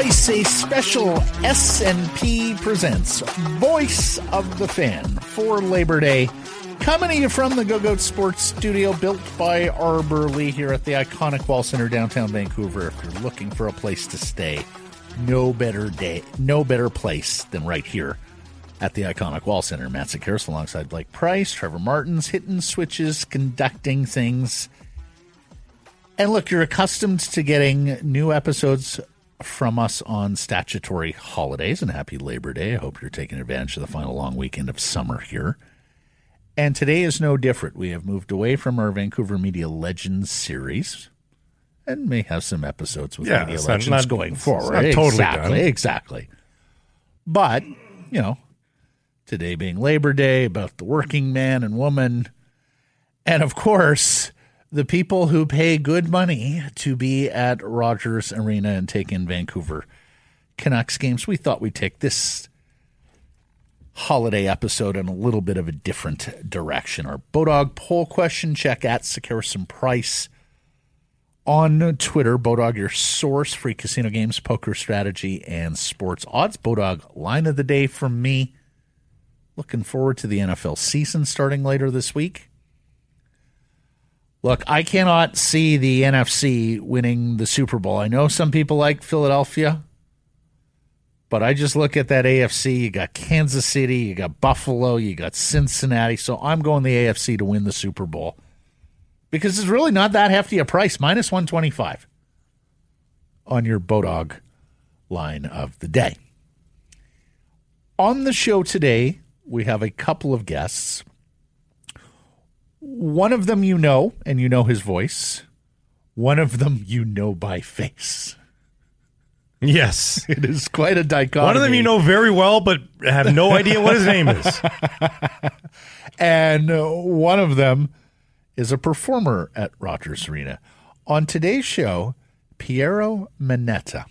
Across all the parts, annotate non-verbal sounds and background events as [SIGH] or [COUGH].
Price, a special S&P presents Voice of the Fan for Labor Day. Coming to you from the Go Goat Sports Studio, built by Arbor Lee here at the iconic Wall Center downtown Vancouver. If you're looking for a place to stay, no better day, no better place than right here at the iconic Wall Center. Matt Sekeres alongside Blake Price, Trevor Martins, hitting switches, conducting things. And look, you're accustomed to getting new episodes from us on statutory holidays, and happy Labor Day. I hope you're taking advantage of the final long weekend of summer here. And today is no different. We have moved away from our Vancouver Media Legends series and may have some episodes with Yeah, Media Legends not- going forward. not totally exactly, done. exactly. But, you know, today being Labor Day, about the working man and woman, and of course, the people who pay good money to be at Rogers Arena and take in Vancouver Canucks games, we thought we'd take this holiday episode in a little bit of a different direction. Our Bodog poll question check at Sekeres and Price on Twitter. Bodog, your source, free casino games, poker strategy, and sports odds. Bodog line of the day from me. Looking forward to the NFL season starting later this week. Look, I cannot see the NFC winning the Super Bowl. I know some people like Philadelphia, but I just look at that AFC. You got Kansas City, you got Buffalo, you got Cincinnati. So I'm going the AFC to win the Super Bowl because it's really not that hefty a price, minus 125 on your Bodog line of the day. On the show today, we have a couple of guests. One of them you know, and you know his voice. One of them you know by face. Yes. [LAUGHS] It is quite a dichotomy. One of them you know very well, but have no idea what his name is. [LAUGHS] and uh, one of them is a performer at Rogers Arena. On today's show, Piero Manetta.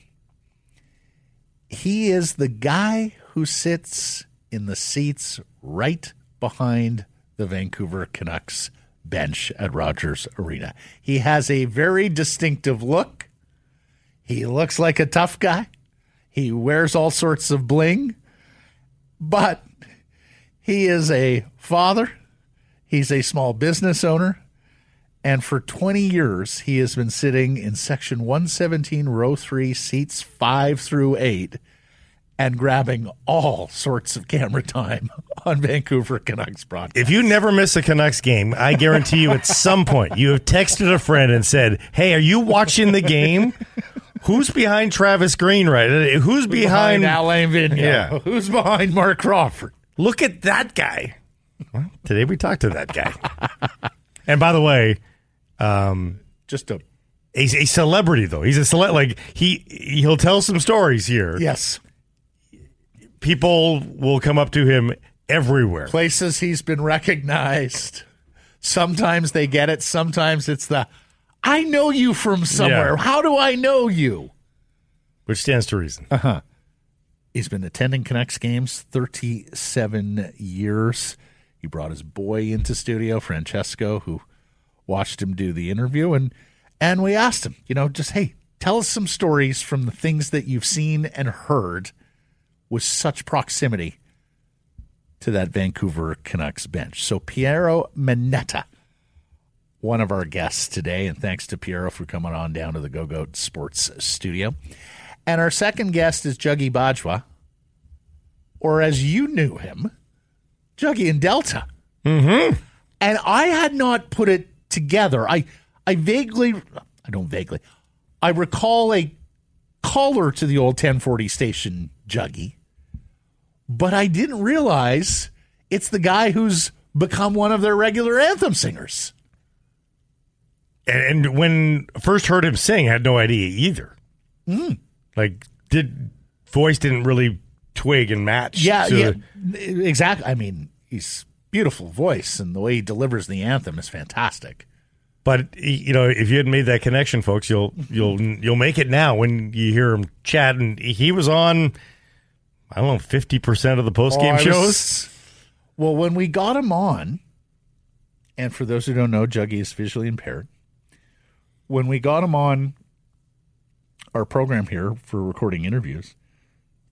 He is the guy who sits in the seats right behind the Vancouver Canucks bench at Rogers Arena. He has a very distinctive look. He looks like a tough guy. He wears all sorts of bling, but he is a father. He's a small business owner. And for 20 years, he has been sitting in section 117, row 3, seats 5 through 8, and grabbing all sorts of camera time [LAUGHS] on Vancouver Canucks broadcast. If you never miss a Canucks game, I guarantee you at some point you have texted a friend and said, Hey, are you watching the game? Who's behind Travis Green right? Uh, who's behind, Alain Vigneault? Yeah. [LAUGHS] Who's behind Marc Crawford? Look at that guy. Well, today we talked to that guy. and by the way, um, Just a he's a celebrity though. He's a cele- like he he'll tell some stories here. yes. People will come up to him everywhere. Places he's been recognized. Sometimes they get it. Sometimes it's the I know you from somewhere. Yeah. How do I know you? Which stands to reason. Uh-huh. He's been attending Canucks games 37 years. He brought his boy into studio, Francesco, who watched him do the interview and and we asked him, you know, just hey, tell us some stories from the things that you've seen and heard with such proximity to that Vancouver Canucks bench. So Piero Manetta, one of our guests today, and thanks to Piero for coming on down to the Go Goat Sports Studio. And our second guest is Juggy Bajwa, or as you knew him, Juggy in Delta. Mm-hmm. And I had not put it together. I, I vaguely, I don't vaguely, I recall a caller to the old 1040 station, Juggy, but I didn't realize it's the guy who's become one of their regular anthem singers. And, and when first heard him sing, I had no idea either. Hmm. Like, did voice didn't really twig and match. Yeah, yeah, exactly. I mean, he's beautiful voice, and the way he delivers the anthem is fantastic. But you know, if you hadn't made that connection, folks, you'll you'll you'll make it now when you hear him chat. And he was on, I don't know, fifty percent of the post game Oh, I was- shows. [LAUGHS] Well, when we got him on, and for those who don't know, Juggy is visually impaired. When we got him on our program here for recording interviews,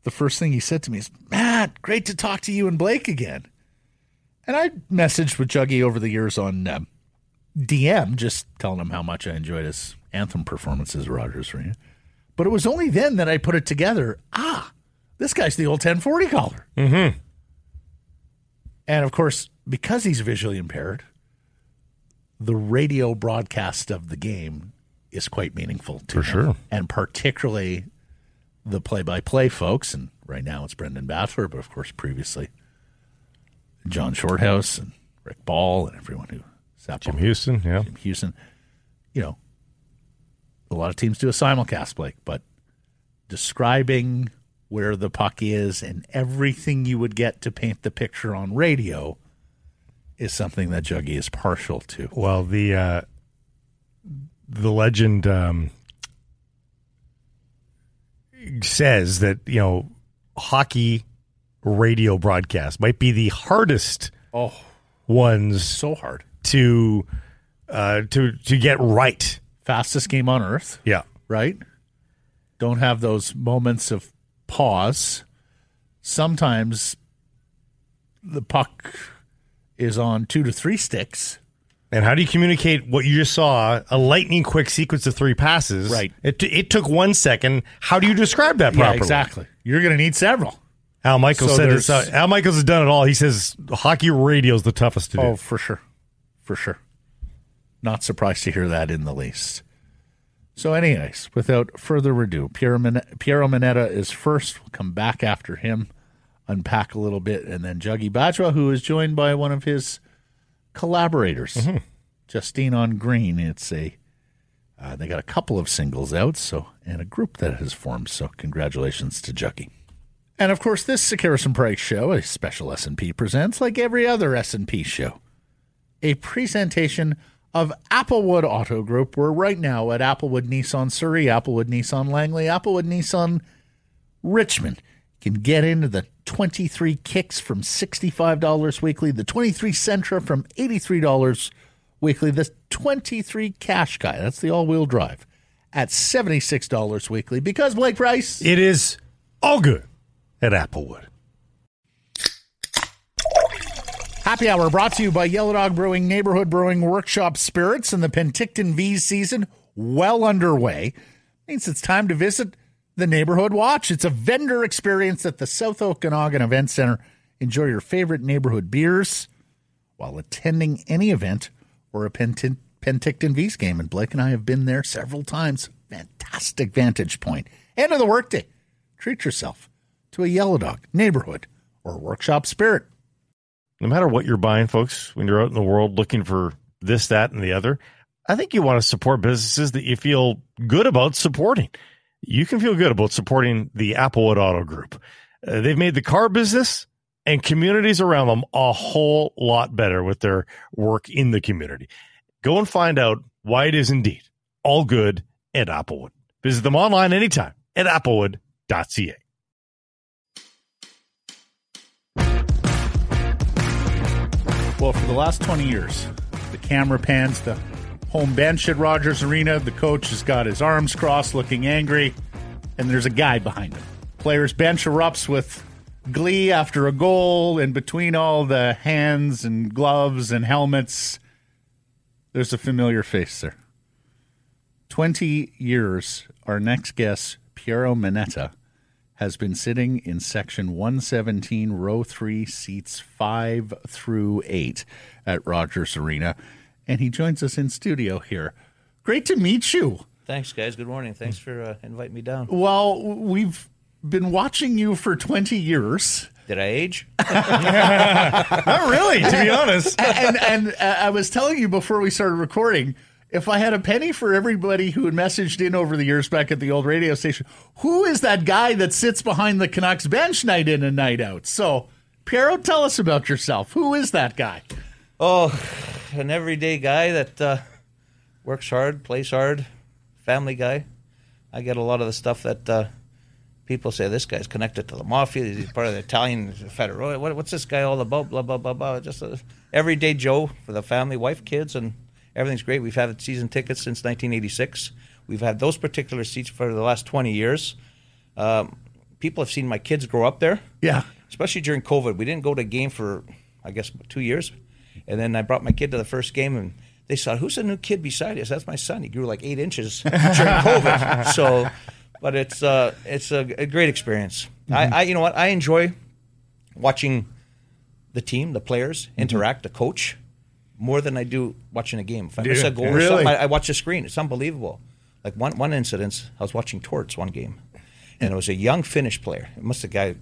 the first thing he said to me is, Matt, great to talk to you and Blake again. And I messaged with Juggy over the years on um, DM, just telling him how much I enjoyed his anthem performances Rogers Arena. But it was only then that I put it together. Ah, this guy's the old 1040 caller. Mm-hmm. And of course, because he's visually impaired, the radio broadcast of the game is quite meaningful to For him. sure. And particularly the play by play folks. And right now it's Brendan Batchelar, but of course, previously John Shorthouse and Rick Ball and everyone who sat Jim Hughson, yeah. Jim Hughson. You know, a lot of teams do a simulcast, Blake, but describing where the puck is and everything you would get to paint the picture on radio is something that Juggy is partial to. Well, the uh, the legend um, says that you know hockey radio broadcast might be the hardest Oh, ones so hard. to uh, to to get right. Fastest game on earth, Yeah, right? Don't have those moments of pause. Sometimes the puck is on two to three sticks. and how do you communicate what you just saw? A lightning quick sequence of three passes. Right. It t- it took one second. How do you describe that Yeah, properly? exactly. You're going to need several. Al Michaels So said this. Uh, Al Michaels has done it all. He says hockey radio is the toughest to do. Oh, for sure. For sure. Not surprised to hear that in the least. So, anyways, without further ado, Piero, Min- Piero Manetta is first. We'll come back after him, unpack a little bit, and then Juggy Bajwa, who is joined by one of his collaborators, Justine on Green. It's a uh, they got a couple of singles out, so and a group that has formed. So, congratulations to Juggy. And of course, this Sekeres and Price show, a special S&P presents, like every other S&P show, a presentation of Applewood Auto Group. We're right now at Applewood Nissan Surrey, Applewood Nissan Langley, Applewood Nissan Richmond. You can get into the 23 Kicks from $65 weekly, the 23 Sentra from $83 weekly, the 23 Qashqai, that's the all-wheel drive, at $76 weekly because Blake Price It is all good at Applewood. Happy Hour brought to you by Yellow Dog Brewing, Neighborhood Brewing Workshop Spirits, and the Penticton Vees season well underway. Means it's time to visit the Neighborhood Watch. It's a vendor experience at the South Okanagan Event Center. Enjoy your favorite neighborhood beers while attending any event or a Penticton Vees game. And Blake and I have been there several times. Fantastic vantage point. End of the workday. Treat yourself to a Yellow Dog, Neighborhood, or Workshop Spirit. No matter what you're buying, folks, when you're out in the world looking for this, that, and the other, I think you want to support businesses that you feel good about supporting. You can feel good about supporting the Applewood Auto Group. Uh, they've made the car business and communities around them a whole lot better with their work in the community. Go and find out why it is indeed all good at Applewood. Visit them online anytime at applewood.ca. Well, for the last 20 years, the camera pans the home bench at Rogers Arena. The coach has got his arms crossed, looking angry, and there's a guy behind him. Players' bench erupts with glee after a goal, and between all the hands and gloves and helmets, there's a familiar face there. 20 years, our next guest, Piero Manetta, has been sitting in section 117, row 3, seats 5 through 8 at Rogers Arena. And he joins us in studio here. Great to meet you. Thanks, guys. Good morning. Thanks for uh, inviting me down. Well, we've been watching you for 20 years. Did I age? [LAUGHS] [LAUGHS] Not really, to be honest. [LAUGHS] and and uh, I was telling you before we started recording, if I had a penny for everybody who had messaged in over the years back at the old radio station, who is that guy that sits behind the Canucks bench night in and night out? So, Piero, tell us about yourself. Who is that guy? Oh, an everyday guy that uh, works hard, plays hard, family guy. I get a lot of the stuff that uh, people say this guy's connected to the mafia. He's part of the Italian Federal. What, what's this guy all about? Blah blah blah blah. Just a everyday Joe for the family, wife, kids, and everything's great. We've had season tickets since 1986. we've had those particular seats for the last 20 years. Um, people have seen my kids grow up there. Yeah. Especially during COVID. We didn't go to a game for, I guess, two years. And then I brought my kid to the first game and they saw, who's the new kid beside us? That's my son. He grew like eight inches [LAUGHS] during COVID. So, but it's, uh, it's a, a great experience. I, I, you know what? I enjoy watching the team, the players interact, the coach, more than I do watching a game. If I miss a goal or something, I, I watch the screen. It's unbelievable. Like one one incident, I was watching Torts one game, and it was a young Finnish player. It must have guy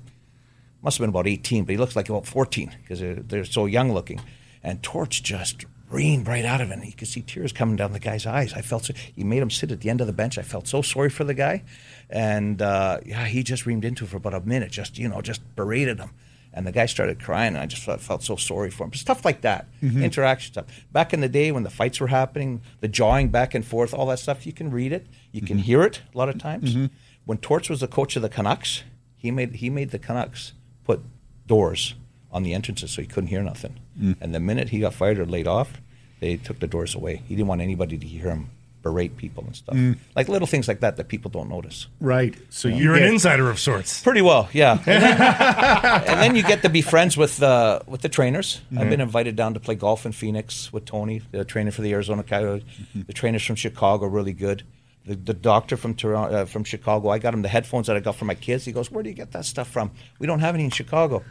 must have been about 18, but he looks like about 14 because they're, they're so young looking. And Torts just rained right out of him. You could see tears coming down the guy's eyes. I felt so, he made him sit at the end of the bench. I felt so sorry for the guy. And uh, yeah, he just reamed into it for about a minute, just, you know, just berated him. And the guy started crying, and I just felt, felt so sorry for him. Stuff like that, mm-hmm. interaction stuff. Back in the day when the fights were happening, the jawing back and forth, all that stuff, you can read it, you can mm-hmm. hear it a lot of times. Mm-hmm. When Torts was the coach of the Canucks, he made he made the Canucks put doors on the entrances so he couldn't hear nothing. Mm. And the minute he got fired or laid off, they took the doors away. He didn't want anybody to hear him berate people and stuff, like little things like that that people don't notice. Right. So you You're get, an insider of sorts. Pretty well, yeah. And then, [LAUGHS] and then you get to be friends with uh, with the trainers. I've been invited down to play golf in Phoenix with Tony, the trainer for the Arizona Coyotes. The trainers from Chicago are really good. The, the doctor from Toronto, uh, from Chicago, I got him the headphones that I got for my kids. He goes, "Where do you get that stuff from? We don't have any in Chicago."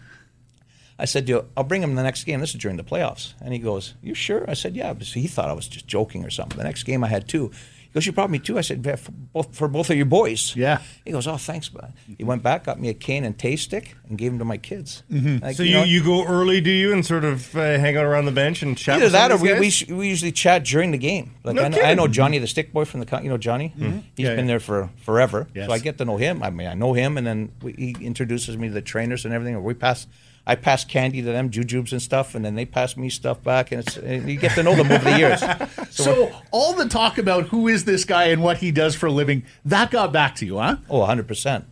I said, "You, I'll bring him the next game. This is during the playoffs." And he goes, "You sure?" I said, "Yeah." But he thought I was just joking or something. The next game I had two. He goes, "You brought me two. I said, "Yeah, for both, for both of your boys." Yeah. He goes, "Oh, thanks, bud." He went back, got me a cane and taste stick, and gave them to my kids. Like, So you, know, you go early, do you, and sort of uh, hang out around the bench and chat? either that or we, we, we usually chat during the game. Like No I, know, I know Johnny the stick boy from the you know Johnny. He's Yeah, been yeah. there for forever, Yes. so I get to know him. I mean, I know him, and then we, he introduces me to the trainers and everything. Or we pass. I pass candy to them, jujubes and stuff, and then they pass me stuff back, and, it's, and you get to know them over the years. [LAUGHS] So all the talk about who is this guy and what he does for a living, that got back to you, huh? Oh, 100%.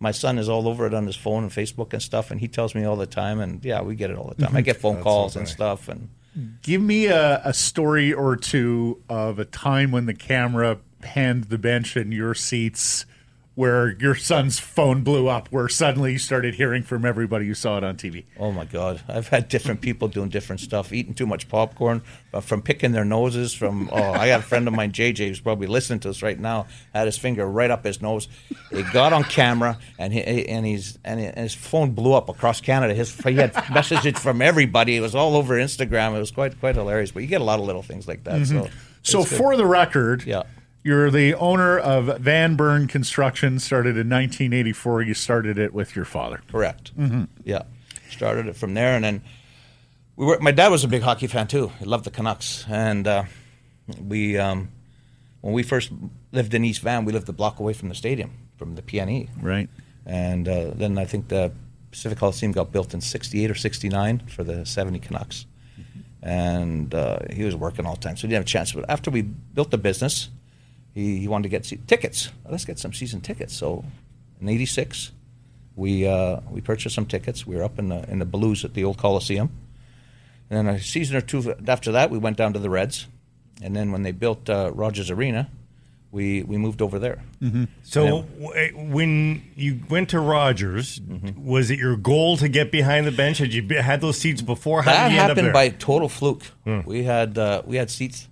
My son is all over it on his phone and Facebook and stuff, and he tells me all the time. And yeah, we get it all the time. I mhm. get phone calls and stuff. And Give me a, a story or two of a time when the camera panned the bench in your seats where your son's phone blew up, where suddenly you started hearing from everybody you saw it on TV. oh my God, I've had different people doing different stuff, eating too much popcorn, uh, from picking their noses. From oh, I got a friend of mine, JJ, who's probably listening to us right now, had his finger right up his nose. It got on camera, and he, and he's and his phone blew up across Canada. His he had messages from everybody. It was all over Instagram. It was quite quite hilarious. But you get a lot of little things like that. So So for the record, Yeah. You're the owner of Van Burn Construction, started in 1984. You started it with your father. Correct. Yeah, started it from there, and then we were. My dad was a big hockey fan too. He loved the Canucks, and uh, we um, when we first lived in East Van, we lived a block away from the stadium, from the PNE, Right. and uh, then I think the Pacific Coliseum got built in '68 or '69 for the '70 Canucks, and uh, he was working all the time, so he didn't have a chance. But after we built the business, he, he wanted to get se- tickets. Let's get some season tickets. So in '86, we uh, we purchased some tickets. We were up in the in the Blues at the old Coliseum, and then a season or two after that, we went down to the Reds, and then when they built uh, Rogers Arena, we we moved over there. So w- when you went to Rogers, was it your goal to get behind the bench? Had you had those seats before? How that did you end up happened by total fluke. We had uh, we had seats,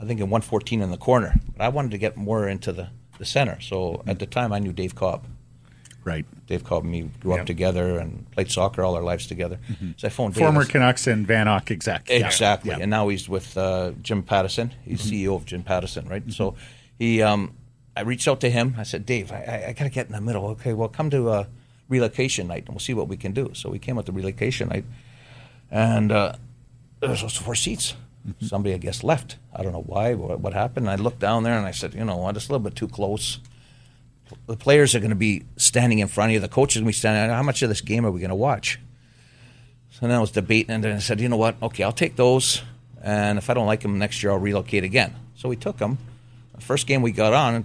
I think in 114 in the corner. But I wanted to get more into the, the center. So at the time, I knew Dave Cobb. Right. Dave Cobb and me grew Yep. up together and played soccer all our lives together. So I phoned Dave. Former Canucks and VANOC exec. Exactly. Yeah. And now he's with uh, Jim Pattison. He's CEO of Jim Pattison, right? So he, um, I reached out to him. I said, Dave, I, I, I got to get in the middle. Okay, well, come to uh, relocation night and we'll see what we can do. So we came out to relocation night, and uh, there was four seats. Somebody, I guess, left. I don't know why, what, what happened. I looked down there and I said, you know what, it's a little bit too close. The players are going to be standing in front of you. The coaches are going to be standing. How much of this game are we going to watch? So then I was debating, and then I said, you know what? Okay, I'll take those, and if I don't like them next year, I'll relocate again. So we took them. The first game we got on,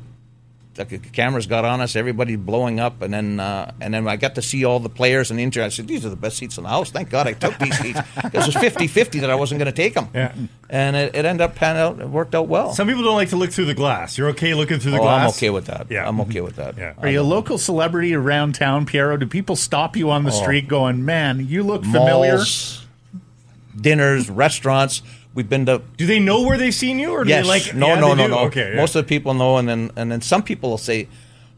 the cameras got on us, everybody blowing up, and then uh, and then I got to see all the players and the injured. I said, "These are the best seats in the house." Thank God I took these seats because [LAUGHS] it was 50-50 that I wasn't going to take them. Yeah. And it, it ended up panning out. It worked out well. Some people don't like to look through the glass. You're okay looking through the oh, glass? I'm okay with that. Yeah. I'm okay with that. Yeah. Are you a local celebrity around town, Piero? Do people stop you on the street going, man, you look familiar? Malls, dinners, restaurants. We've been to Do they know where they've seen you, or do Yes. they like? no, yeah, no, no, do? no. Okay, yeah. Most of the people know, and then and then some people will say,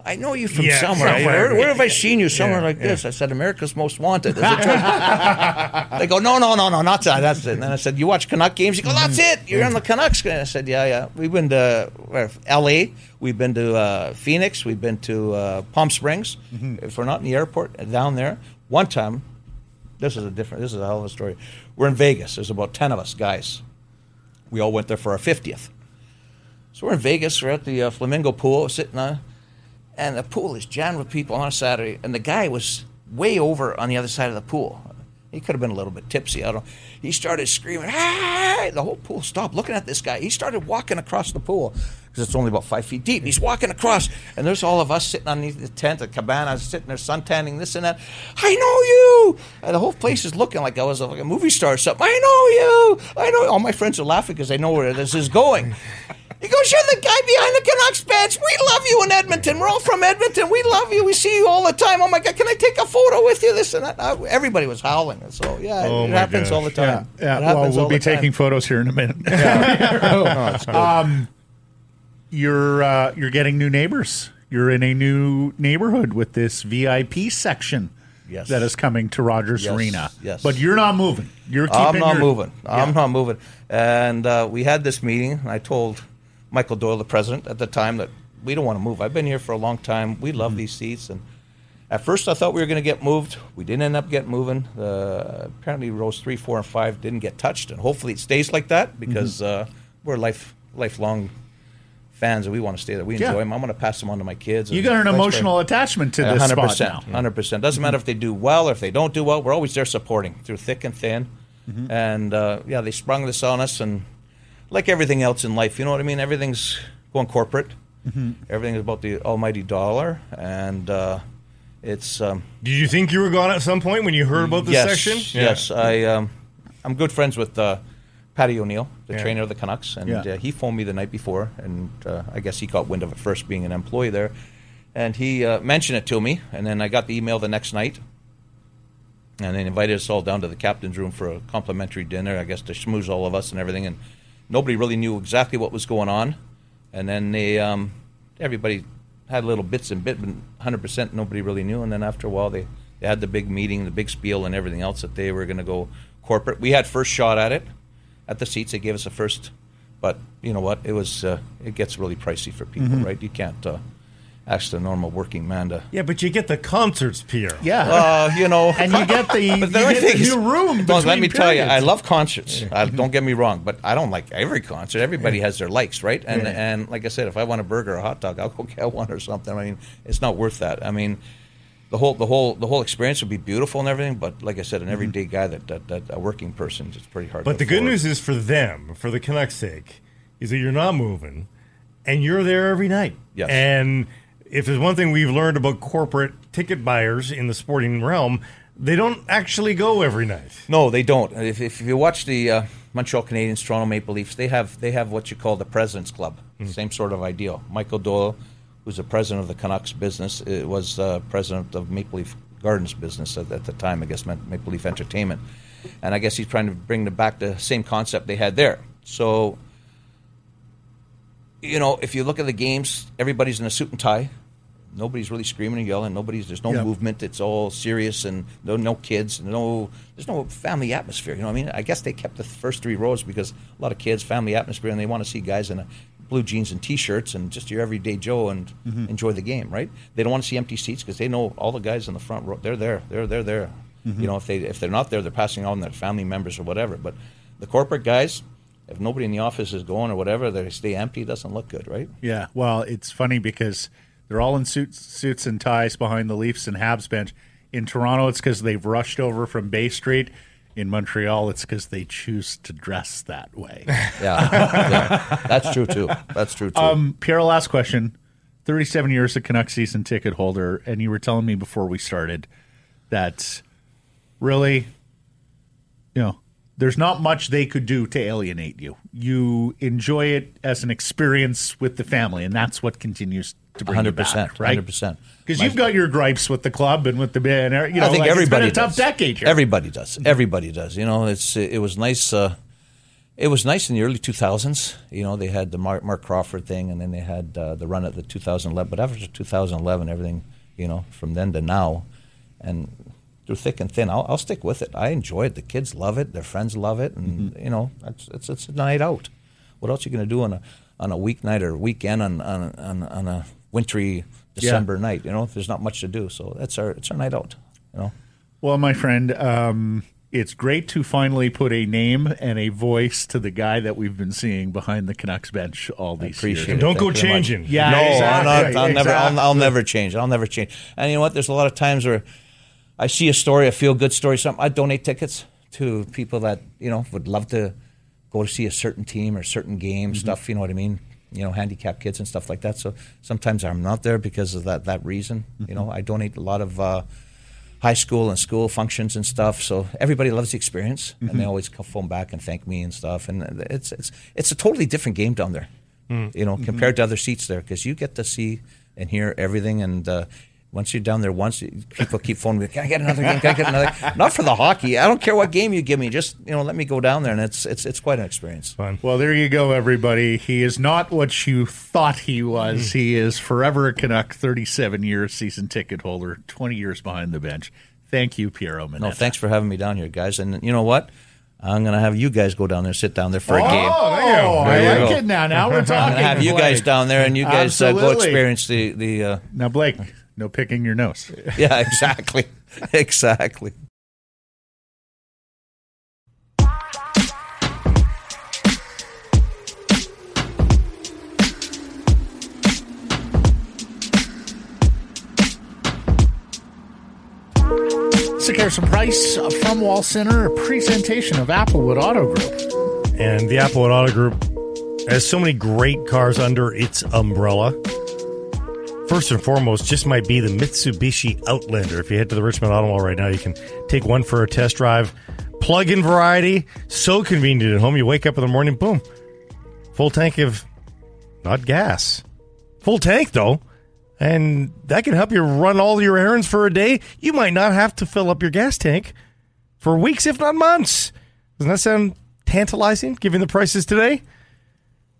"I know you from Yeah, somewhere. somewhere. Where, where have I seen you? Somewhere like this." I said, "America's Most Wanted." Is it true? [LAUGHS] they go, "No, no, no, no, not that. That's it." And then I said, "You watch Canuck games?" You go, "That's Mm-hmm. it. You're in the Canucks." And I said, "Yeah, yeah. We've been to where, L.A. We've been to uh, Phoenix. We've been to uh, Palm Springs. Mm-hmm. If we're not in the airport, uh, down there. One time, this is a different. This is a hell of a story. We're in Vegas. There's about ten of us guys. We all went there for our fiftieth. So we're in Vegas. We're at the uh, Flamingo pool, sitting on, and the pool is jammed with people on a Saturday. And the guy was way over on the other side of the pool. He could have been a little bit tipsy. I don't. know. He started screaming, "Hey!" The whole pool stopped looking at this guy. He started walking across the pool because it's only about five feet deep. He's walking across, and there's all of us sitting underneath the tent, the cabana, sitting there suntanning, this and that. I know you. And the whole place is looking like I was like a movie star or something. I know you. I know. All my friends are laughing because they know where this is going. He goes, You're the guy behind the Canucks bench. We love you in Edmonton. We're all from Edmonton. We love you. We see you all the time. Oh my God, can I take a photo with you? This and that. Uh, Everybody was howling. So, yeah, Oh it happens gosh. all the time. Yeah, It well, we'll be taking photos here in a minute. [LAUGHS] No, it's good. you're uh, you're getting new neighbors. You're in a new neighborhood with this VIP section Yes. that is coming to Rogers Yes, Arena. yes. But you're not moving. You're keeping I'm not your- moving. I'm not moving. And uh, we had this meeting. And I told Michael Doyle, the president at the time, that we don't want to move. I've been here for a long time. We Mm-hmm. love these seats. And at first, I thought we were going to get moved. We didn't end up getting moving. Uh, apparently, rows three, four, and five didn't get touched. And hopefully, it stays like that because Mm-hmm. uh, we're life lifelong fans and we want to stay there. We Yeah. enjoy them. I'm going to pass them on to my kids. You got an emotional attachment to this hundred spot percent, now. Mm-hmm. hundred percent. Doesn't matter if they do well or if they don't do well. We're always there supporting through thick and thin. Mm-hmm. And uh, yeah, they sprung this on us, and like everything else in life, you know what I mean. Everything's going corporate. Mm-hmm. Everything is about the almighty dollar, and uh, it's um, Did you think you were gone at some point when you heard about this yes, section? yes. I um, I'm good friends with uh, Patty O'Neill, the Yeah. trainer of the Canucks, and Yeah. uh, he phoned me the night before, and uh, I guess he caught wind of it first, being an employee there, and he uh, mentioned it to me, and then I got the email the next night, and they invited us all down to the captain's room for a complimentary dinner, I guess to schmooze all of us and everything, and nobody really knew exactly what was going on, and then they um, everybody had little bits and bit, but 100% nobody really knew, and then after a while they, they had the big meeting, the big spiel, and everything else that they were going to go corporate. We had first shot at it at the seats. They gave us a first, but you know what? It was uh, it gets really pricey for people, Mm-hmm. right? You can't uh, ask the normal working man to. Yeah, but you get the concerts, Pierre. Yeah. Uh, you know, and you get the, [LAUGHS] you get the new room. Don't, let between me tell you, I love concerts. Uh, don't get me wrong, but I don't like every concert. Everybody has their likes, right? And Yeah. and like I said, if I want a burger or a hot dog, I'll go [LAUGHS] get one or something. I mean, it's not worth that. I mean, the whole the whole the whole experience would be beautiful and everything, but like I said, an Mm-hmm. everyday guy that, that, that a working person, it's pretty hard. But to the good news is for them, for the Canucks' sake, is that you're not moving, and you're there every night. Yes. And if there's one thing we've learned about corporate ticket buyers in the sporting realm, they don't actually go every night. No, they don't. If, if you watch the uh, Montreal Canadiens, Toronto Maple Leafs, they have they have what you call the President's Club. Same sort of ideal. Michael Doyle, who's the president of the Canucks business, uh, was uh, president of Maple Leaf Gardens business at, at the time. I guess Maple Leaf Entertainment, and I guess he's trying to bring the, back the same concept they had there. So, you know, if you look at the games, everybody's in a suit and tie. Nobody's really screaming and yelling. Nobody's there's no movement. It's all serious and no no kids. No, there's no family atmosphere. You know, what I mean, I guess they kept the first three rows because a lot of kids, family atmosphere, and they want to see guys in a blue jeans and t-shirts and just your everyday Joe and mm-hmm. enjoy the game, right? They don't want to see empty seats because they know all the guys in the front row. They're there. They're they're there. Mm-hmm. You know, if they if they're not there, they're passing on their family members or whatever. But the corporate guys, if nobody in the office is going or whatever, they stay empty. Doesn't look good, right? Yeah, well, it's funny because they're all in suits, suits and ties behind the Leafs and Habs bench. In Toronto, it's because they've rushed over from Bay Street. In Montreal, it's because they choose to dress that way. [LAUGHS] Yeah, yeah. that's true too. That's true too. um, Pierre, last question: 37 years of Canucks season ticket holder, and you were telling me before we started that really, you know, there's not much they could do to alienate you. You enjoy it as an experience with the family, and that's what continues to bring 100%, back, right? 100%. Because you've got your gripes with the club and with the band. You know, I think like, everybody it's been a tough does. decade here. Everybody does. Everybody does. You know, it's it was nice. Uh, it was nice in the early 2000s. You know, they had the Marc, Marc Crawford thing, and then they had uh, the run at the 2011. But after 2011, everything, you know, from then to now, and through thick and thin, I'll, I'll stick with it. I enjoy it. The kids love it. Their friends love it, and Mm-hmm. you know, it's, it's it's a night out. What else are you going to do on a on a weeknight or weekend on on on, on a wintry December night? You know, there's not much to do, so that's our it's our night out. You know. Well, my friend, um, it's great to finally put a name and a voice to the guy that we've been seeing behind the Canucks bench all these years. it. Don't go Thank you very much. changing. Yeah, no, exactly, I'm not, I'll never, I'll, I'll never change. I'll never change. And you know what? There's a lot of times where I see a story, a feel good story, something. I donate tickets to people that you know would love to go to see a certain team or certain game Mm-hmm. stuff. You know what I mean? You know, handicapped kids and stuff like that. So sometimes I'm not there because of that that reason. Mm-hmm. You know, I donate a lot of. Uh, High school and school functions and stuff, so everybody loves the experience, and Mm-hmm. they always come phone back and thank me and stuff. And it's it's it's a totally different game down there you know, compared to other seats there, because you get to see and hear everything. And uh, once you're down there, once people keep phoning me, can I get another game? Can I get another? Not for the hockey. I don't care what game you give me. Just you know, let me go down there, and it's it's it's quite an experience. Fun. Well, there you go, everybody. He is not what you thought he was. He is forever a Canuck, 37 years season ticket holder, 20 years behind the bench. Thank you, Piero Manetta. No, thanks for having me down here, guys. And you know what? I'm gonna have you guys go down there, sit down there for a Oh, game. I There you like go. it now. Now we're [LAUGHS] I'm talking. gonna have you guys down there, and you guys uh, go Absolutely. experience the the. Uh, Now, Blake, no picking your nose. [LAUGHS] yeah, exactly, [LAUGHS] exactly. Sekeres and Price from Wall Center, a presentation of Applewood Auto Group. And the Applewood Auto Group has so many great cars under its umbrella. First and foremost, just might be the Mitsubishi Outlander. If you head to the Richmond Auto Mall right now, you can take one for a test drive. Plug-in variety, so convenient at home. You wake up in the morning, boom, full tank of not gas, full tank though, and that can help you run all your errands for a day. You might not have to fill up your gas tank for weeks, if not months. Doesn't that sound tantalizing, given the prices today?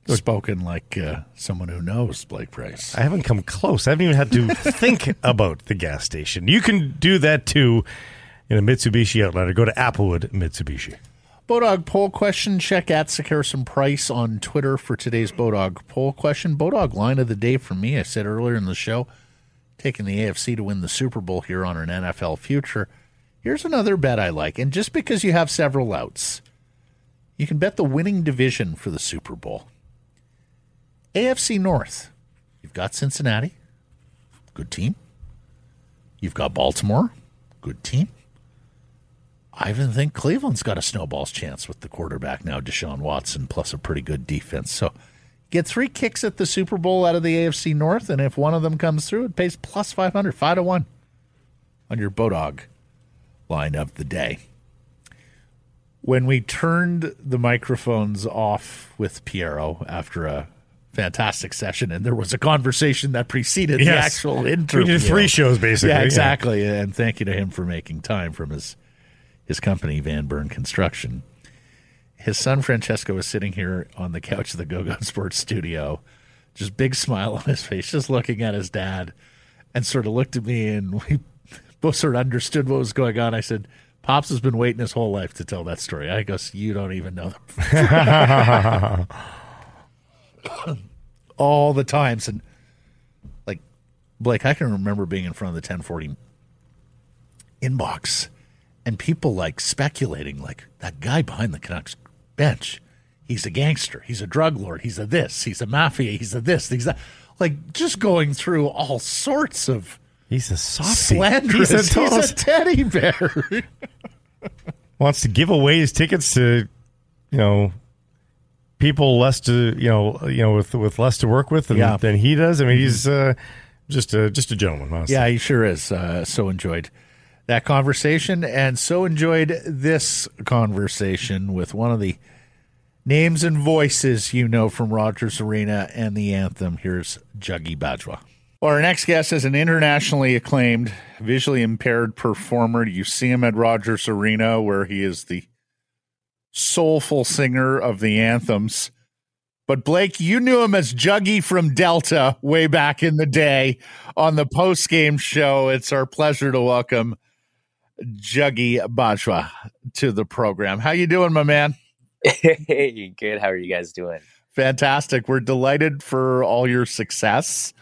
Spoken like uh, someone who knows Blake Price. I haven't come close. I haven't even had to think [LAUGHS] about the gas station. You can do that too in a Mitsubishi Outlander. Go to Applewood Mitsubishi. Bodog poll question. Check at Sekeres and Price on Twitter for today's Bodog poll question. Bodog line of the day for me. I said earlier in the show, taking the AFC to win the Super Bowl here on an NFL future. Here's another bet I like. And just because you have several outs, you can bet the winning division for the Super Bowl. AFC North. You've got Cincinnati, good team. You've got Baltimore, good team. I even think Cleveland's got a snowball's chance with the quarterback now, Deshaun Watson, plus a pretty good defense. So get three kicks at the Super Bowl out of the AFC North, and if one of them comes through, it pays plus 500, 5 to 1 on your Bodog line of the day. When we turned the microphones off with Piero after a fantastic session, and there was a conversation that preceded the Yes. actual We interview. did three shows basically. Yeah, exactly. And thank you to him for making time from his his company, Van Burn Construction. His son Francesco was sitting here on the couch of the Go Go [LAUGHS] Sports studio, just big smile on his face, just looking at his dad, and sort of looked at me, and [LAUGHS] we both sort of understood what was going on. I said, "Pops has been waiting his whole life to tell that story." I goes, "You don't even know them." [LAUGHS] [COUGHS] All the times, and like Blake, I can remember being in front of the 1040 inbox and people like speculating like that guy behind the Canucks bench, he's a gangster, he's a drug lord, he's a this, he's a mafia, he's a this, he's that. Like just going through all sorts of He's a softie. slanderous. He's a, He's a teddy bear. [LAUGHS] wants to give away his tickets to, you know, people less to you know you know with with less to work with than, Yeah. than he does. I mean, he's uh, just a just a gentleman. Honestly. Yeah, he sure is. Uh, so enjoyed that conversation and so enjoyed this conversation with one of the names and voices you know from Rogers Arena and the anthem. Here's Juggy Bajwa. Well, our next guest is an internationally acclaimed visually impaired performer. You see him at Rogers Arena, where he is the soulful singer of the anthems. But Blake, you knew him as Juggy from Delta way back in the day on the post game show. It's our pleasure to welcome Juggy Bajwa to the program. How you doing, my man? Hey, good. How are you guys doing? Fantastic. We're delighted for all your success.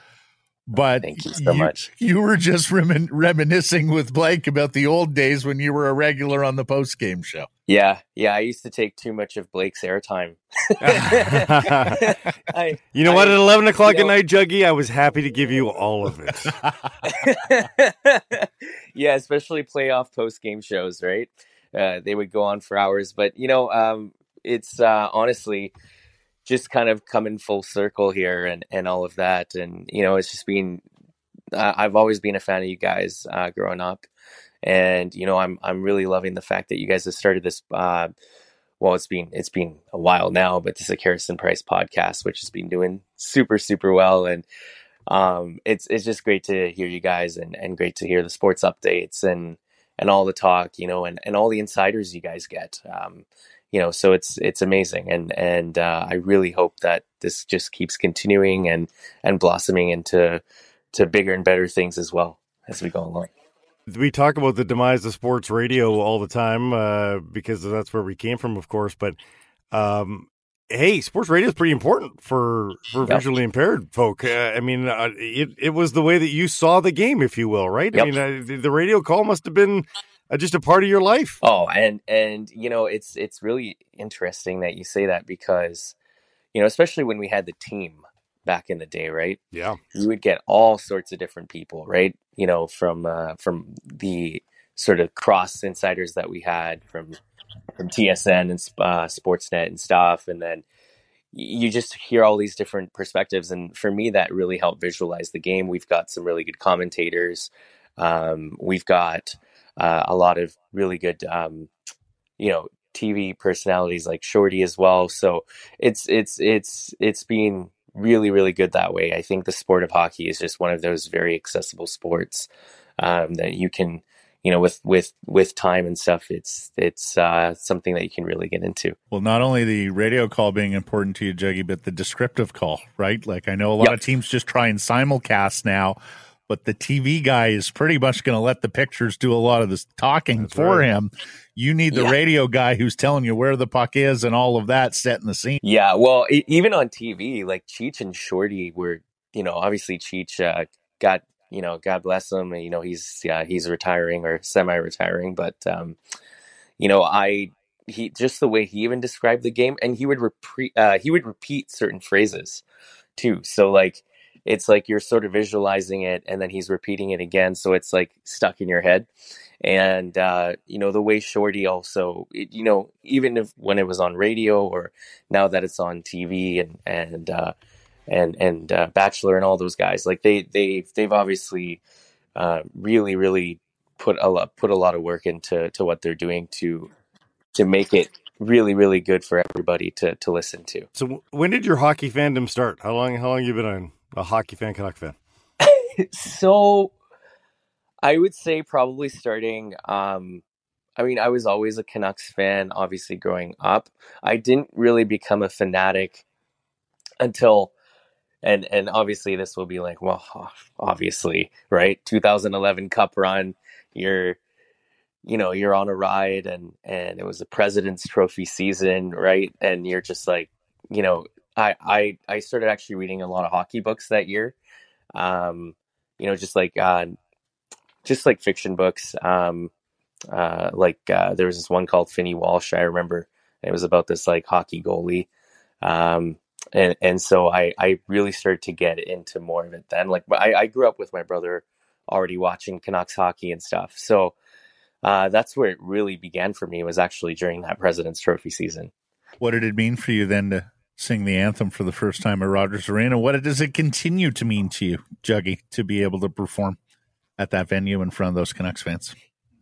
But Thank you so much. You were just remin- reminiscing with Blake about the old days when you were a regular on the post game show. Yeah, yeah. I used to take too much of Blake's airtime. [LAUGHS] I, You know what? At eleven o'clock you at night, Juggy, I was happy to give you all of it. [LAUGHS] yeah, especially playoff post game shows, right? Uh, they would go on for hours, but you know, um, it's uh, honestly just kind of coming full circle here, and and all of that, and you know, it's just been. Uh, I've always been a fan of you guys uh, growing up, and you know, I'm I'm really loving the fact that you guys have started this. Uh, well, it's been it's been a while now, but this is a Sekeres and Price podcast, which has been doing super super well, and um, it's it's just great to hear you guys and, and great to hear the sports updates and and all the talk, you know, and, and all the insiders you guys get. Um, you know, so it's it's amazing, and and uh, I really hope that this just keeps continuing and and blossoming into to bigger and better things as well as we go along. We talk about the demise of sports radio all the time uh, because that's where we came from, of course. But um, hey, sports radio is pretty important for for Yep. visually impaired folk. Uh, I mean, uh, it it was the way that you saw the game, if you will, right? I mean, uh, the, the radio call must have been uh, just a part of your life. Oh, and and you know, it's it's really interesting that you say that because you know, especially when we had the team back in the day, right? Yeah, you would get all sorts of different people, right? You know, from uh, from the sort of cross insiders that we had from from TSN and uh, Sportsnet and stuff, and then you just hear all these different perspectives. And for me, that really helped visualize the game. We've got some really good commentators. Um, we've got uh, a lot of really good, um, you know, TV personalities like Shorty as well. So it's it's it's it's been really really good that way. I think the sport of hockey is just one of those very accessible sports um, that you can, you know, with with with time and stuff. It's it's uh, something that you can really get into. Well, not only the radio call being important to you, Juggy, but the descriptive call, right? Like I know a lot Yep. of teams just try and simulcast now, but the TV guy is pretty much going to let the pictures do a lot of this talking That's for right. him. You need the Yeah. radio guy who's telling you where the puck is and all of that, setting the scene. Yeah, well, e- even on TV, like Cheech and Shorty were, you know, obviously Cheech uh, got, you know, God bless him. You know, he's yeah, he's retiring or semi-retiring, but um, you know, I he just the way he even described the game, and he would repeat uh, he would repeat certain phrases too. So like, it's like you're sort of visualizing it, and then he's repeating it again, so it's like stuck in your head. And uh, you know the way Shorty also, it, you know, even if when it was on radio or now that it's on TV and and uh, and and uh, Batchelar and all those guys, like they they they've obviously uh, really really put a lot put a lot of work into to what they're doing to to make it really really good for everybody to to listen to. So when did your hockey fandom start? How long? How long you been a, a hockey fan, Canuck fan? [LAUGHS] so I would say probably starting um I mean I was always a Canucks fan obviously growing up. I didn't really become a fanatic until and and obviously this will be like well obviously right 2011 cup run you're you know you're on a ride and and it was a president's trophy season right and you're just like you know i i i started actually reading a lot of hockey books that year. Um you know just like uh just like fiction books. Um uh like uh there was this one called Finnie Walsh I remember. It was about this like hockey goalie. Um and and so I I really started to get into more of it then. Like I I grew up with my brother already watching Canucks hockey and stuff. So uh that's where it really began for me was actually during that President's Trophy season. What did it mean for you then to sing the anthem for the first time at Rogers Arena. What does it continue to mean to you, Juggy, to be able to perform at that venue in front of those Canucks fans?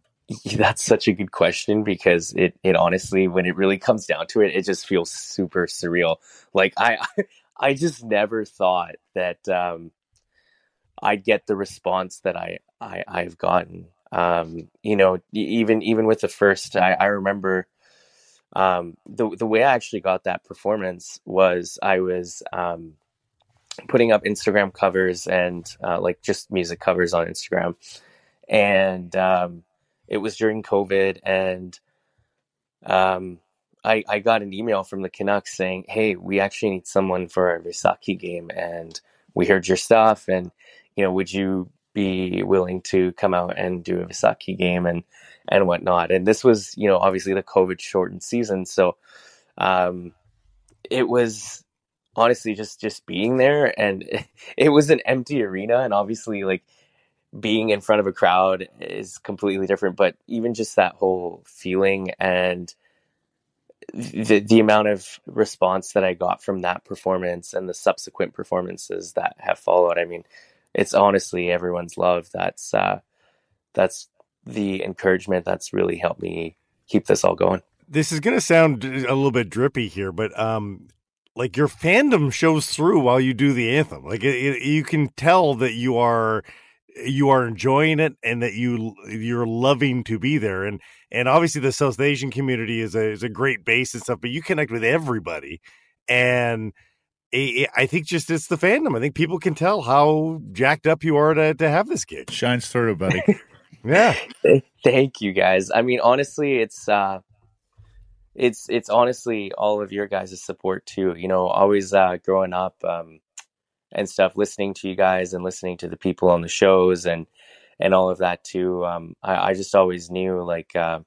[LAUGHS] That's such a good question because it, it honestly, when it really comes down to it, it just feels super surreal. Like I, [LAUGHS] I just never thought that um, I'd get the response that I, I I've gotten. Um, you know, even even with the first, I, I remember um, the the way I actually got that performance was I was um, putting up Instagram covers and uh, like just music covers on Instagram, and um, it was during COVID, and um, I I got an email from the Canucks saying, "Hey, we actually need someone for our Vaisakhi game, and we heard your stuff, and you know, would you be willing to come out and do a Vaisakhi game? And and whatnot. And this was, you know, obviously the COVID shortened season, so um, it was honestly just just being there, and [LAUGHS] it, was an empty arena, and obviously like being in front of a crowd is completely different. But even just that whole feeling and the the amount of response that I got from that performance and the subsequent performances that have followed, I mean, it's honestly everyone's love. That's uh, that's the encouragement that's really helped me keep this all going. This is going to sound a little bit drippy here, but um, like your fandom shows through while you do the anthem. Like it, it, you can tell that you are you are enjoying it and that you you're loving to be there. And and obviously the South Asian community is a is a great base and stuff, but you connect with everybody. And I think just it's the fandom. I think people can tell how jacked up you are to, to have this gig. Shines through, buddy. [LAUGHS] Yeah. Thank you guys. I mean, honestly, it's uh it's it's honestly all of your guys' support too. You know, always uh growing up um and stuff, listening to you guys and listening to the people on the shows and and all of that too. Um I, I just always knew like uh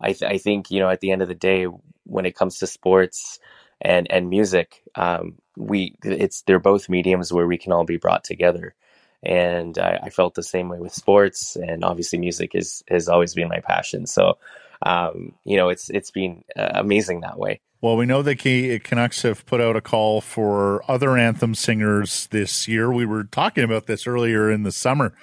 I th- I think, you know, at the end of the day when it comes to sports and and music, um we it's they're both mediums where we can all be brought together and I, I, felt the same way with sports and obviously music is has always been my passion. So um, you know it's it's been uh, amazing that way. Well we know that canucks have put out a call for other anthem singers this year. We were talking about this earlier in the summer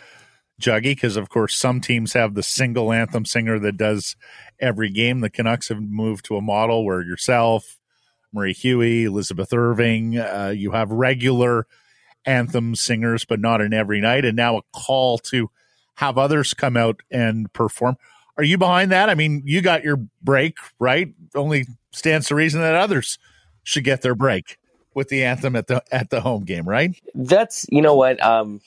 juggy because of course some teams have the single anthem singer that does every game. The canucks have moved to a model where yourself marie Huey, Elizabeth Irving, uh, you have regular anthem singers, but not in every night. And now a call to have others come out and perform. Are you behind that? I mean, you got your break, right? Only stands to reason that others should get their break with the anthem at the at the home game, right? That's you know what um,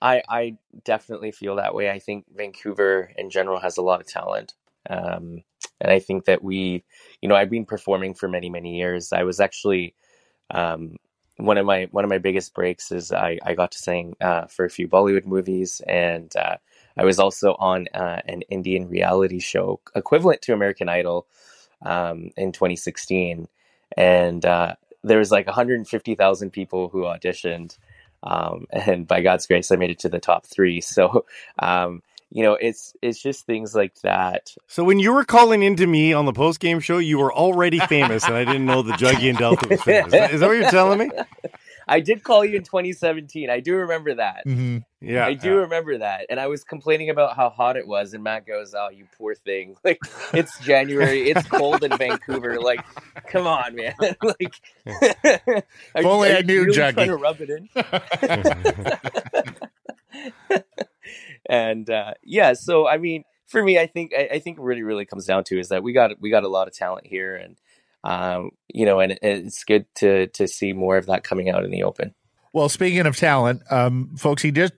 I I definitely feel that way. I think Vancouver in general has a lot of talent, um, and I think that we, you know, I've been performing for many many years. I was actually um, one of my one of my biggest breaks is I, I got to sing uh, for a few Bollywood movies, and uh, I was also on uh, an Indian reality show equivalent to American Idol um, in 2016, and uh, there was like 150,000 people who auditioned, um, and by God's grace, I made it to the top three. [LAUGHS] So um, you know, it's it's just things like that. So when you were calling into me on the post game show, you were already famous, and I didn't know the Juggy and Delta was famous. Is that, is that what you're telling me? [LAUGHS] I did call you in 2017. I do remember that. Mm-hmm. Yeah, I do yeah. remember that. And I was complaining about how hot it was, and Matt goes, "Oh, you poor thing! [LAUGHS] Like it's January, it's cold in Vancouver. Like, come on, man! [LAUGHS] like, if only I knew, really Juggy. Trying to rub it in." And uh, yeah, so I mean, for me, I think I, I, think really really comes down to is that we got we got a lot of talent here, and um, you know, and it's good to to see more of that coming out in the open. Well, speaking of talent, um, folks, he just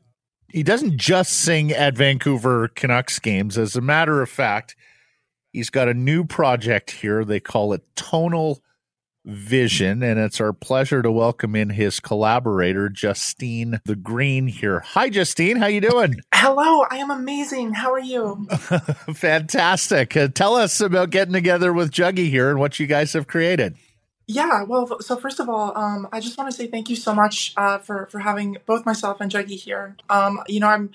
he doesn't just sing at Vancouver Canucks games. As a matter of fact, he's got a new project here. They call it Tonal Vision, and it's our pleasure to welcome in his collaborator, Justine on Green here. Hi, Justine. How you doing? [LAUGHS] Hello, I am amazing. How are you? [LAUGHS] Fantastic. Uh, tell us about getting together with Juggy here and what you guys have created. Yeah, well, so first of all, um, I just want to say thank you so much uh, for for having both myself and Juggy here. Um, you know, I'm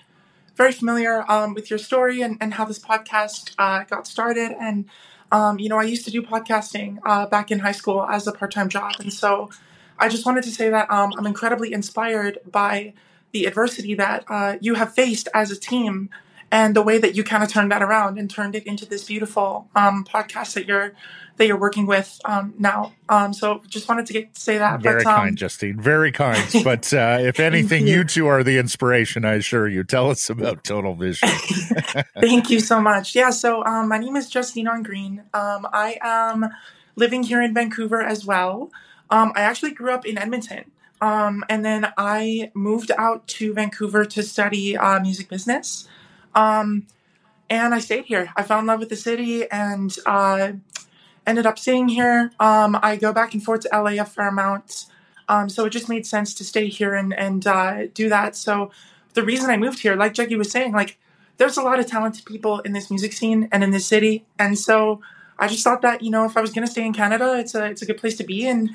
very familiar um, with your story and, and how this podcast uh, got started. And, um, you know, I used to do podcasting uh, back in high school as a part time job. And so I just wanted to say that um, I'm incredibly inspired by the adversity that uh, you have faced as a team and the way that you kind of turned that around and turned it into this beautiful um, podcast that you're that you're working with um, now. Um, so just wanted to get, say that. Very but, um, kind, Justine. Very kind. [LAUGHS] But uh, if anything, you. you. two are the inspiration. I assure you. Tell us about Tonal Vision. [LAUGHS] Thank you so much. Yeah. So um, my name is Justine on Green. Um, I am living here in Vancouver as well. Um, I actually grew up in Edmonton. Um, and then I moved out to Vancouver to study uh, music business. Um, and I stayed here. I fell in love with the city and uh, ended up staying here. Um, I go back and forth to LA a fair amount. Um, so it just made sense to stay here and, and uh, do that. So the reason I moved here, like Juggy was saying, like there's a lot of talented people in this music scene and in this city. And so I just thought that, you know, if I was going to stay in Canada, it's a, it's a good place to be. And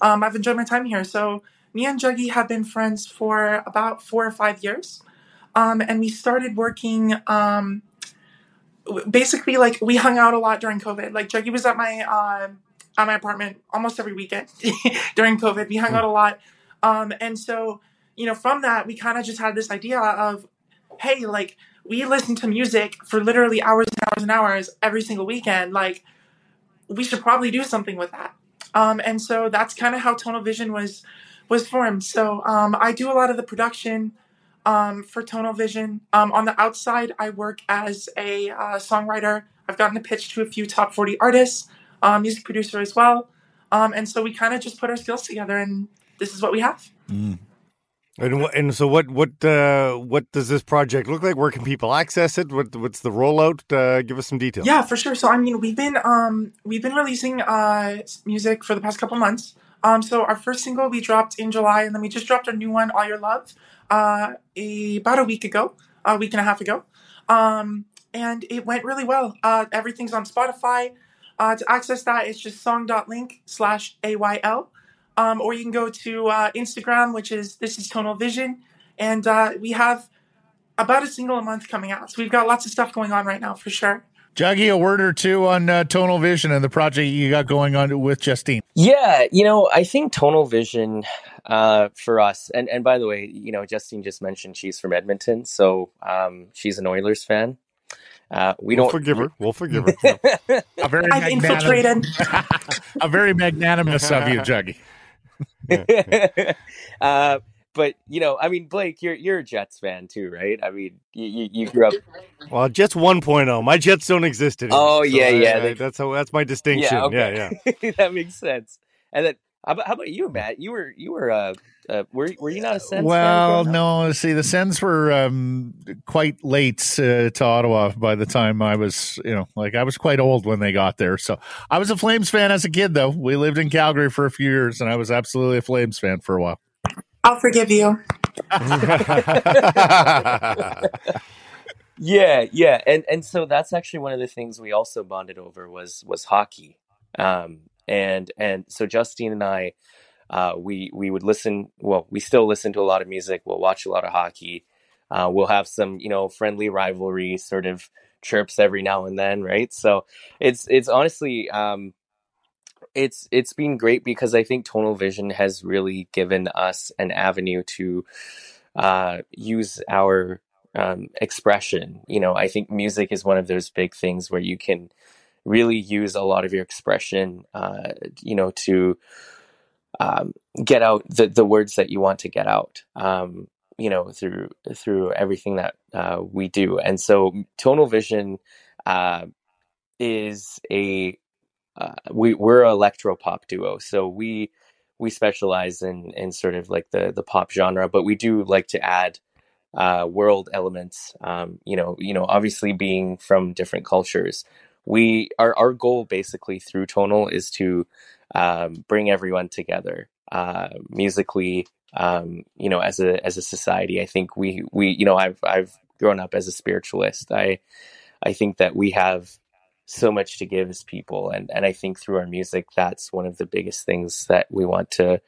um, I've enjoyed my time here. So me and Juggy have been friends for about four or five years. Um, and we started working um, basically like we hung out a lot during COVID. Like Juggy was at my uh, at my apartment almost every weekend [LAUGHS] during COVID. We hung out a lot. Um, and so, you know, from that, we kind of just had this idea of, hey, like we listen to music for literally hours and hours and hours every single weekend. Like we should probably do something with that. Um, and so that's kind of how Tonal Vision was was formed. So um, I do a lot of the production um, for Tonal Vision. Um, on the outside, I work as a uh, songwriter. I've gotten a pitch to a few top 40 artists, um, music producer as well. Um, and so we kind of just put our skills together, and this is what we have. Mm. And and so what what uh, what does this project look like? Where can people access it? What what's the rollout? Uh, give us some details. Yeah, for sure. So I mean, we've been um, we've been releasing uh, music for the past couple months. Um, so our first single we dropped in July, and then we just dropped our new one, All Your Love, uh, a, about a week ago, a week and a half ago. Um, and it went really well. Uh, everything's on Spotify. Uh, to access that, it's just song.link slash AYL. Um, or you can go to uh, Instagram, which is This is Tonal Vision. And uh, we have about a single a month coming out. So we've got lots of stuff going on right now for sure. Juggy, a word or two on uh, Tonal Vision and the project you got going on with Justine. Yeah, you know, I think Tonal Vision uh, for us, and and by the way, you know, Justine just mentioned she's from Edmonton, so um, she's an Oilers fan. Uh, we we'll don't forgive her. We'll forgive her. [LAUGHS] A very I've infiltrated. [LAUGHS] a very magnanimous of you, Juggy. [LAUGHS] uh, but you know, I mean, Blake, you're you're a Jets fan too, right? I mean, you you, you grew up. [LAUGHS] Well, Jets 1.0. My Jets don't exist anymore. Oh yeah, I- yeah. I- they- that's how that's my distinction. yeah, Yeah, okay. [LAUGHS] yeah. that makes sense. And then, how about, how about you, Matt? You were you were uh, uh were were you not a Sens Well, fan? growing no. See, the Sens were um, quite late uh, to Ottawa by the time I was, you know, like I was quite old when they got there. So I was a Flames fan as a kid, though. We lived in Calgary for a few years, and I was absolutely a Flames fan for a while. I'll forgive you. [LAUGHS] Yeah, yeah, and and so that's actually one of the things we also bonded over was was hockey, um, and and so Justine and I, uh, we we would listen. Well, we still listen to a lot of music. We'll watch a lot of hockey. Uh, we'll have some you know friendly rivalry sort of chirps every now and then, right? So it's it's honestly um, it's it's been great because I think Tonal Vision has really given us an avenue to uh, use our um, expression. You know, I think music is one of those big things where you can really use a lot of your expression, uh, you know, to um, get out the, the words that you want to get out. Um, you know, through through everything that uh, we do, and so tonal vision uh, is a uh, we we're an electro pop duo, so we we specialize in in sort of like the the pop genre, but we do like to add uh, world elements. Um, you know, you know, obviously being from different cultures, we our our goal basically through tonal is to um, bring everyone together uh, musically. Um, you know, as a as a society, I think we we you know I've I've grown up as a spiritualist. I I think that we have so much to give as people, and and I think through our music, that's one of the biggest things that we want to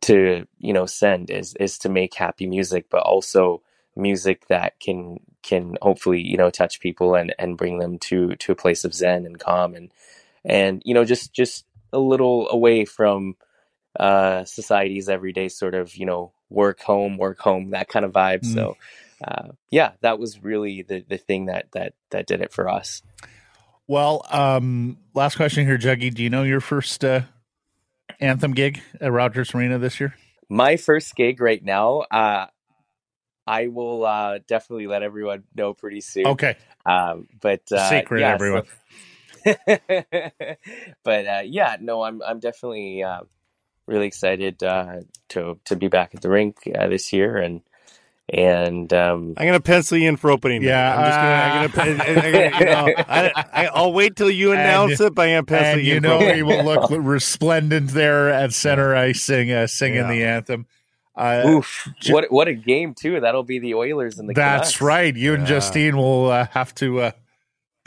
to you know send is is to make happy music but also music that can can hopefully you know touch people and and bring them to to a place of zen and calm and and you know just just a little away from uh society's everyday sort of you know work home work home that kind of vibe Mm. so uh yeah that was really the the thing that that that did it for us Well, um, last question here, Juggy. Do you know your first uh, anthem gig at Rogers Arena this year? my first gig right now uh i will uh definitely let everyone know pretty soon Okay, um but uh secret, yeah, everyone. so- [LAUGHS] but uh yeah no i'm i'm definitely uh really excited uh to to be back at the rink uh, this year and and um I'm gonna pencil you in for opening. night. Yeah, I'm just gonna. I'm gonna, I'm gonna you know, I, I, I'll wait till you [LAUGHS] And- announce it, but I'm gonna pencil and you you in. know for he will look resplendent there at center ice, sing, uh, singing Yeah. the anthem. Uh, oof Ju- what what a game too that'll be the oilers and the that's Canucks. right. You and Yeah. Justine will uh, have to uh,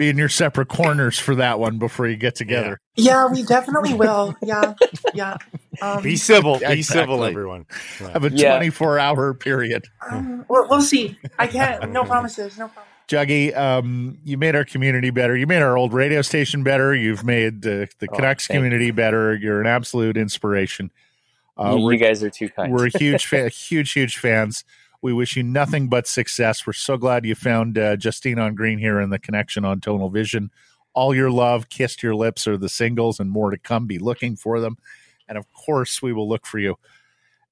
be in your separate corners for that one before you get together. Yeah, we definitely will. Yeah, yeah. Um, Be civil. Be Exactly. civil, everyone. Have a Yeah. 24 hour period. um, we'll, we'll see. I can't. No [LAUGHS] promises. No promises. Juggy, um, you made our community better. You made our old radio station better. You've made uh, the Oh, Canucks thank you. community better. You're an absolute inspiration. Uh, you, we're you guys are too kind we're huge, [LAUGHS] fa- huge, huge fans. We wish you nothing but success. We're so glad you found uh, Justine on Green here and the connection on Tonal Vision. All your love, kissed your lips are the singles and more to come. Be looking for them. And of course, we will look for you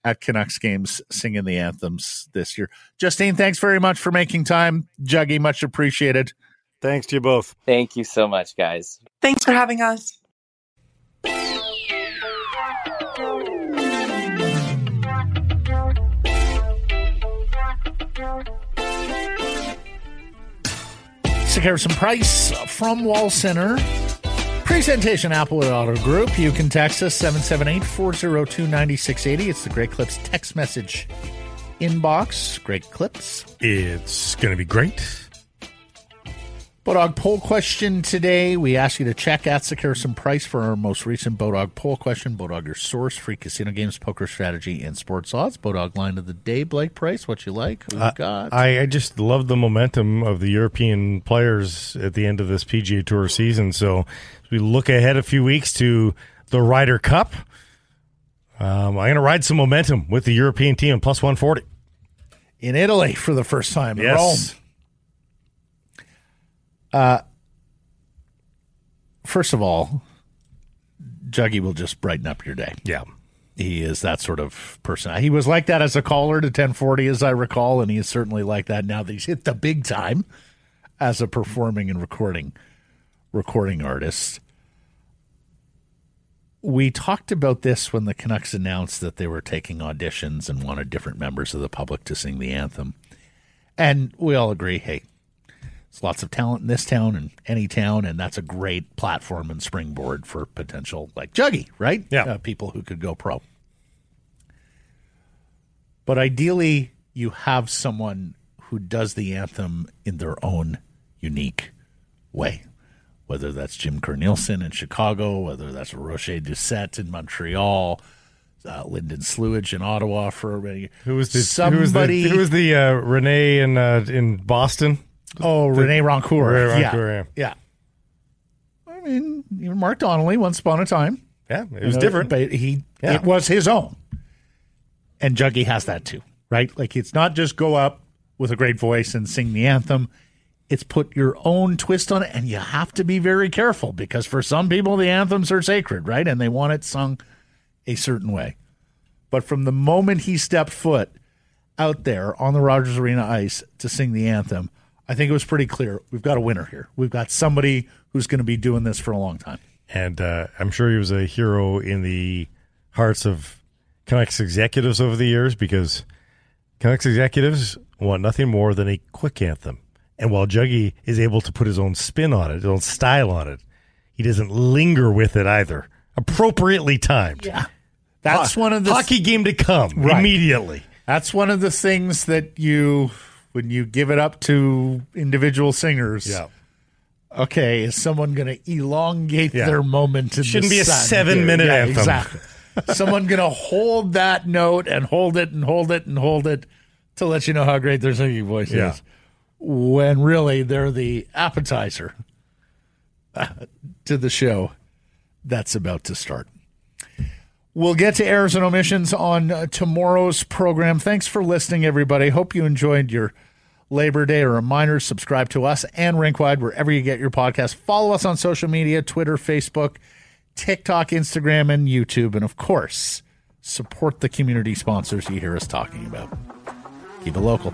at Canucks games singing the anthems this year. Justine, thanks very much for making time. Juggy, much appreciated. Thanks to you both. thank you so much guys Thanks for having us. Sekeres and Price from Wall Center. Presentation Applewood Auto Group. You can text us 778 402 9680. It's the Great Clips text message inbox. Great Clips. It's going to be great. Bodog poll question today. We ask you to check at Sekeres and Price for our most recent Bodog poll question. Bodog, your source, free casino games, poker strategy, and sports odds. Bodog line of the day. Blake Price, what you like? Who you got? I, I just love the momentum of the European players at the end of this PGA Tour season. So as we look ahead a few weeks to the Ryder Cup, um, I'm going to ride some momentum with the European team plus 140. in Italy for the first time Yes. Rome. Uh, first of all, Juggy will just brighten up your day. Yeah. He is that sort of person. He was like that as a caller to 1040, as I recall, and he is certainly like that now that he's hit the big time as a performing and recording recording artist. We talked about this when the Canucks announced that they were taking auditions and wanted different members of the public to sing the anthem. And we all agree, hey, there's lots of talent in this town and any town, and that's a great platform and springboard for potential like Juggy, right? Yeah. Uh, people who could go pro. But ideally, you have someone who does the anthem in their own unique way. Whether that's Jim Cornelison in Chicago, whether that's Roger Doucet in Montreal, uh, Lyndon Slewidge in Ottawa for a, Who was the somebody? Who was the, who was the uh, Renee in uh, in Boston? Oh, Rene Rancourt. Rene yeah. Rancourt, yeah, I mean, even Mark Donnelly once upon a time. Yeah, it was You know, different. but he Yeah. it was his own. And Juggy has that too, right? Like it's not just go up with a great voice and sing the anthem. It's put your own twist on it, and you have to be very careful because for some people the anthems are sacred, right? And they want it sung a certain way. But from the moment he stepped foot out there on the Rogers Arena ice to sing the anthem, I think it was pretty clear we've got a winner here. We've got somebody who's going to be doing this for a long time. and uh, I'm sure he was a hero in the hearts of Canucks executives over the years because Canucks executives want nothing more than a quick anthem. And while Juggy is able to put his own spin on it, his own style on it, he doesn't linger with it either. Appropriately timed. Yeah. That's one of the hockey game to come Right. immediately. That's one of the things that you, when you give it up to individual singers. Yeah. Okay, is someone going to elongate Yeah. their moment? In Shouldn't the be a seven-minute? Yeah, anthem. Exactly. someone going to hold that note and hold it and hold it and hold it to let you know how great their singing voice Yeah. is. When really they're the appetizer uh, to the show that's about to start. We'll get to errors and omissions on uh, tomorrow's program. Thanks for listening, everybody. Hope you enjoyed your Labor Day. A reminder subscribe to us and Rinkwide wherever you get your podcast. Follow us on social media Twitter, Facebook, TikTok, Instagram, and YouTube. And of course, support the community sponsors you hear us talking about. Keep it local.